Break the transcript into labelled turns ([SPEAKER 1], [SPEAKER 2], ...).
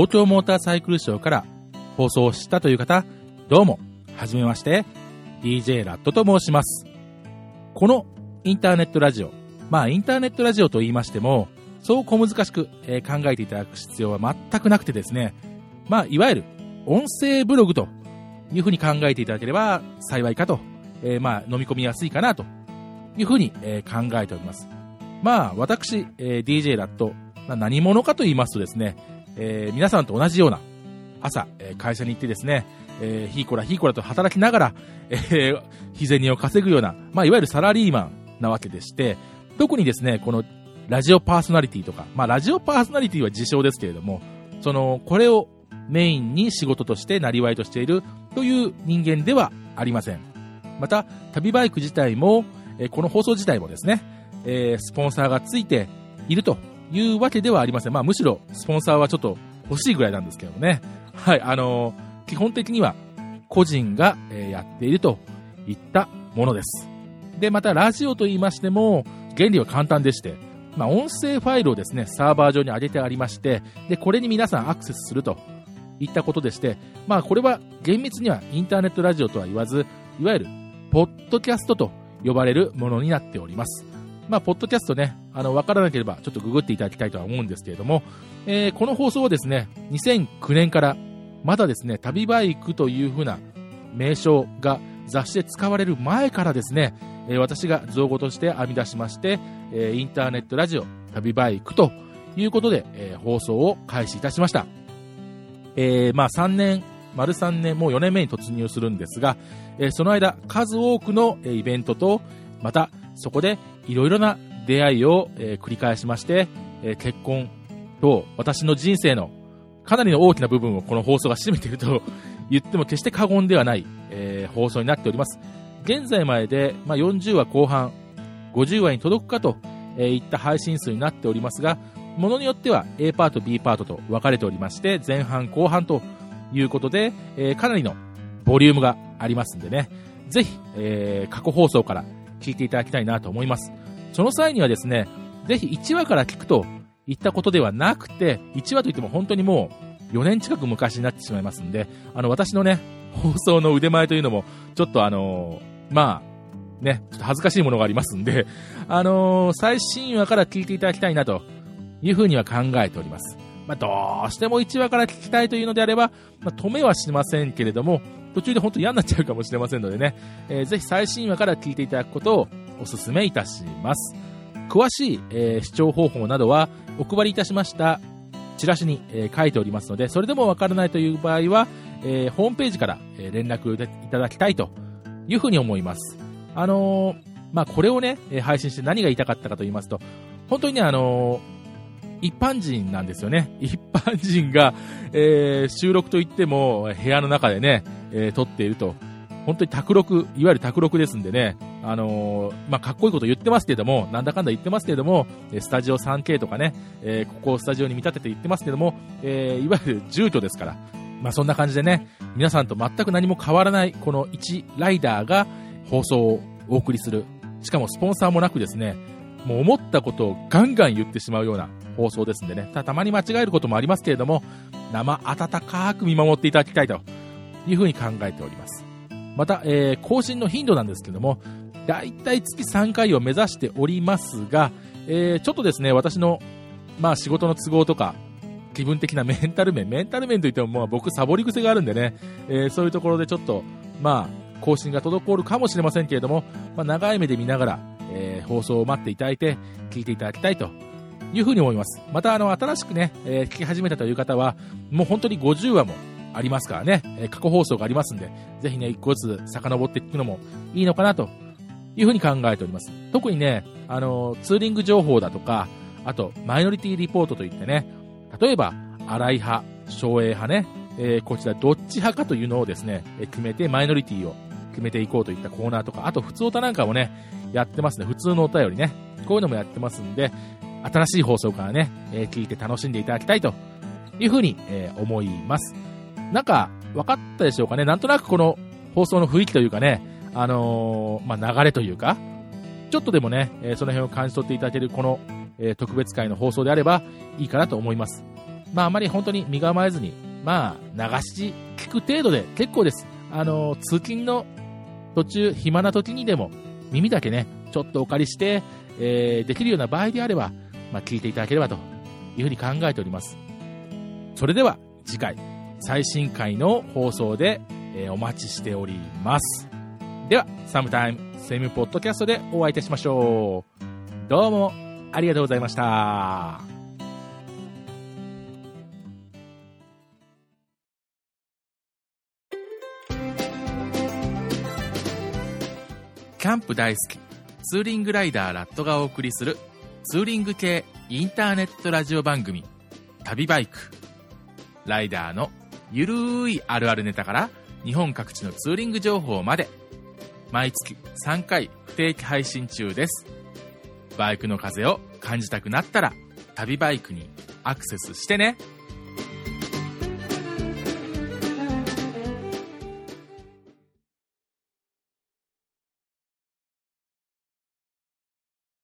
[SPEAKER 1] 東京モーターサイクルショーから放送したという方、どうも、はじめまして、DJ ラットと申します。このインターネットラジオ、まあインターネットラジオと言いましても、そう小難しく、考えていただく必要は全くなくてですね、まあいわゆる音声ブログというふうに考えていただければ幸いかと、えー、まあ飲み込みやすいかなというふうに、考えております。まあ私、DJ ラット、何者かと言いますとですね、えー、皆さんと同じような朝、え会社に行ってですね、えー、ひいこらひいこらと働きながら、えー、日銭を稼ぐような、まあ、いわゆるサラリーマンなわけでして、特にですね、このラジオパーソナリティとか、まあ、ラジオパーソナリティは自称ですけれども、その、これをメインに仕事としてなりわいとしているという人間ではありません。また、旅バイク自体も、えこの放送自体もですね、えー、スポンサーがついているというわけではありません。まあ、むしろ、スポンサーはちょっと欲しいぐらいなんですけどもね。はい、あのー、基本的には、個人が、えー、やっているといったものです。で、また、ラジオと言いましても、原理は簡単でして、まあ、音声ファイルをですね、サーバー上に上げてありまして、で、これに皆さんアクセスするといったことでして、まあ、これは厳密にはインターネットラジオとは言わず、いわゆる、ポッドキャストと呼ばれるものになっております。まあ、ポッドキャストね、あの、わからなければ、ちょっとググっていただきたいとは思うんですけれども、えー、この放送はですね、2009年から、まだですね、旅バイクという風な名称が雑誌で使われる前からですね、えー、私が造語として編み出しまして、えー、インターネットラジオ、旅バイクということで、え放送を開始いたしました。えまあ、3年、丸3年、もう4年目に突入するんですが、えその間、数多くのイベントと、また、そこでいろいろな出会いを、えー、繰り返しまして、えー、結婚と私の人生のかなりの大きな部分をこの放送が占めていると 言っても決して過言ではない、えー、放送になっております。現在までで、まあ、40話後半、50話に届くかと、えいった配信数になっておりますが、ものによっては A パート、B パートと分かれておりまして、前半、後半ということで、えかなりのボリュームがありますんでね、ぜひ、え過去放送から聞いていただきたいなと思います。その際にはですね、ぜひ1話から聞くといったことではなくて、1話といっても本当にもう4年近く昔になってしまいますんで、あの、私のね、放送の腕前というのも、ちょっとあのー、まあ、ね、ちょっと恥ずかしいものがありますんで、あのー、最新話から聞いていただきたいなというふうには考えております。まあ、どうしても1話から聞きたいというのであれば、まあ、止めはしませんけれども、途中で本当に嫌になっちゃうかもしれませんのでね、えー、ぜひ最新話から聞いていただくことをお勧めいたします。詳しい、えー、視聴方法などはお配りいたしましたチラシに、えー、書いておりますので、それでもわからないという場合は、えー、ホームページから、え連絡いただきたいというふうに思います。あのまあ、これをね、配信して何が言いたかったかと言いますと、本当にね、あの一般人なんですよね。一般人が、え、収録といっても部屋の中でね、え、撮っていると。本当に卓録、いわゆる卓録ですんでね、あのー、まあ、かっこいいこと言ってますけれども、なんだかんだ言ってますけれども、スタジオ 3K とかね、えー、ここをスタジオに見立てて言ってますけども、えー、いわゆる住居ですから、まあ、そんな感じでね、皆さんと全く何も変わらない、この1ライダーが放送をお送りする。しかもスポンサーもなくですね、もう思ったことをガンガン言ってしまうような放送ですんでね、たたまに間違えることもありますけれども、生温かく見守っていただきたいというふうに考えております。また、えー、更新の頻度なんですけども、だいたい月3回を目指しておりますが、えー、ちょっとですね、私の、まあ仕事の都合とか、気分的な メンタル面、メンタル面といってももう僕サボり癖があるんでね、えー、そういうところでちょっと、まあ、更新が滞るかもしれませんけれども、まあ、長い目で見ながら、えー、放送を待っていただいて、聞いていただきたいというふうに思います。また、あの、新しくね、えー、聞き始めたという方は、もう本当に50話もありますからね、え、過去放送がありますんで、ぜひね、一個ずつ遡っていくのもいいのかなというふうに考えております。特にね、あの、ツーリング情報だとか、あと、マイノリティリポートといってね、例えば、荒い派、省営派ね、えー、こちらどっち派かというのをですね、え決めてマイノリティを決めていこうといったコーナーとか、あと、普通歌なんかもね、やってますね。普通のお便りね。こういうのもやってますんで、新しい放送からね、えー、聞いて楽しんでいただきたいというふうに、え、思います。なんか、分かったでしょうかねなんとなくこの放送の雰囲気というかね、あのー、まあ、流れというか、ちょっとでもね、えその辺を感じ取っていただけるこの、え特別会の放送であればいいかなと思います。まああまり本当に身構えずに、まあ流し聞く程度で結構です。あの、通勤の途中、暇な時にでも耳だけね、ちょっとお借りして、え、できるような場合であれば、まあ聞いていただければというふうに考えております。それでは次回、最新回の放送で、えー、お待ちしております。では、サムタイムセムポッドキャストでお会いいたしましょう。どうもありがとうございました。キャンプ大好き、ツーリングライダーラットがお送りするツーリング系インターネットラジオ番組、旅バイク。ライダーのゆるーいあるあるネタから日本各地のツーリング情報まで、毎月3回不定期配信中です。バイクの風を感じたくなったら、旅バイクにアクセスしてね。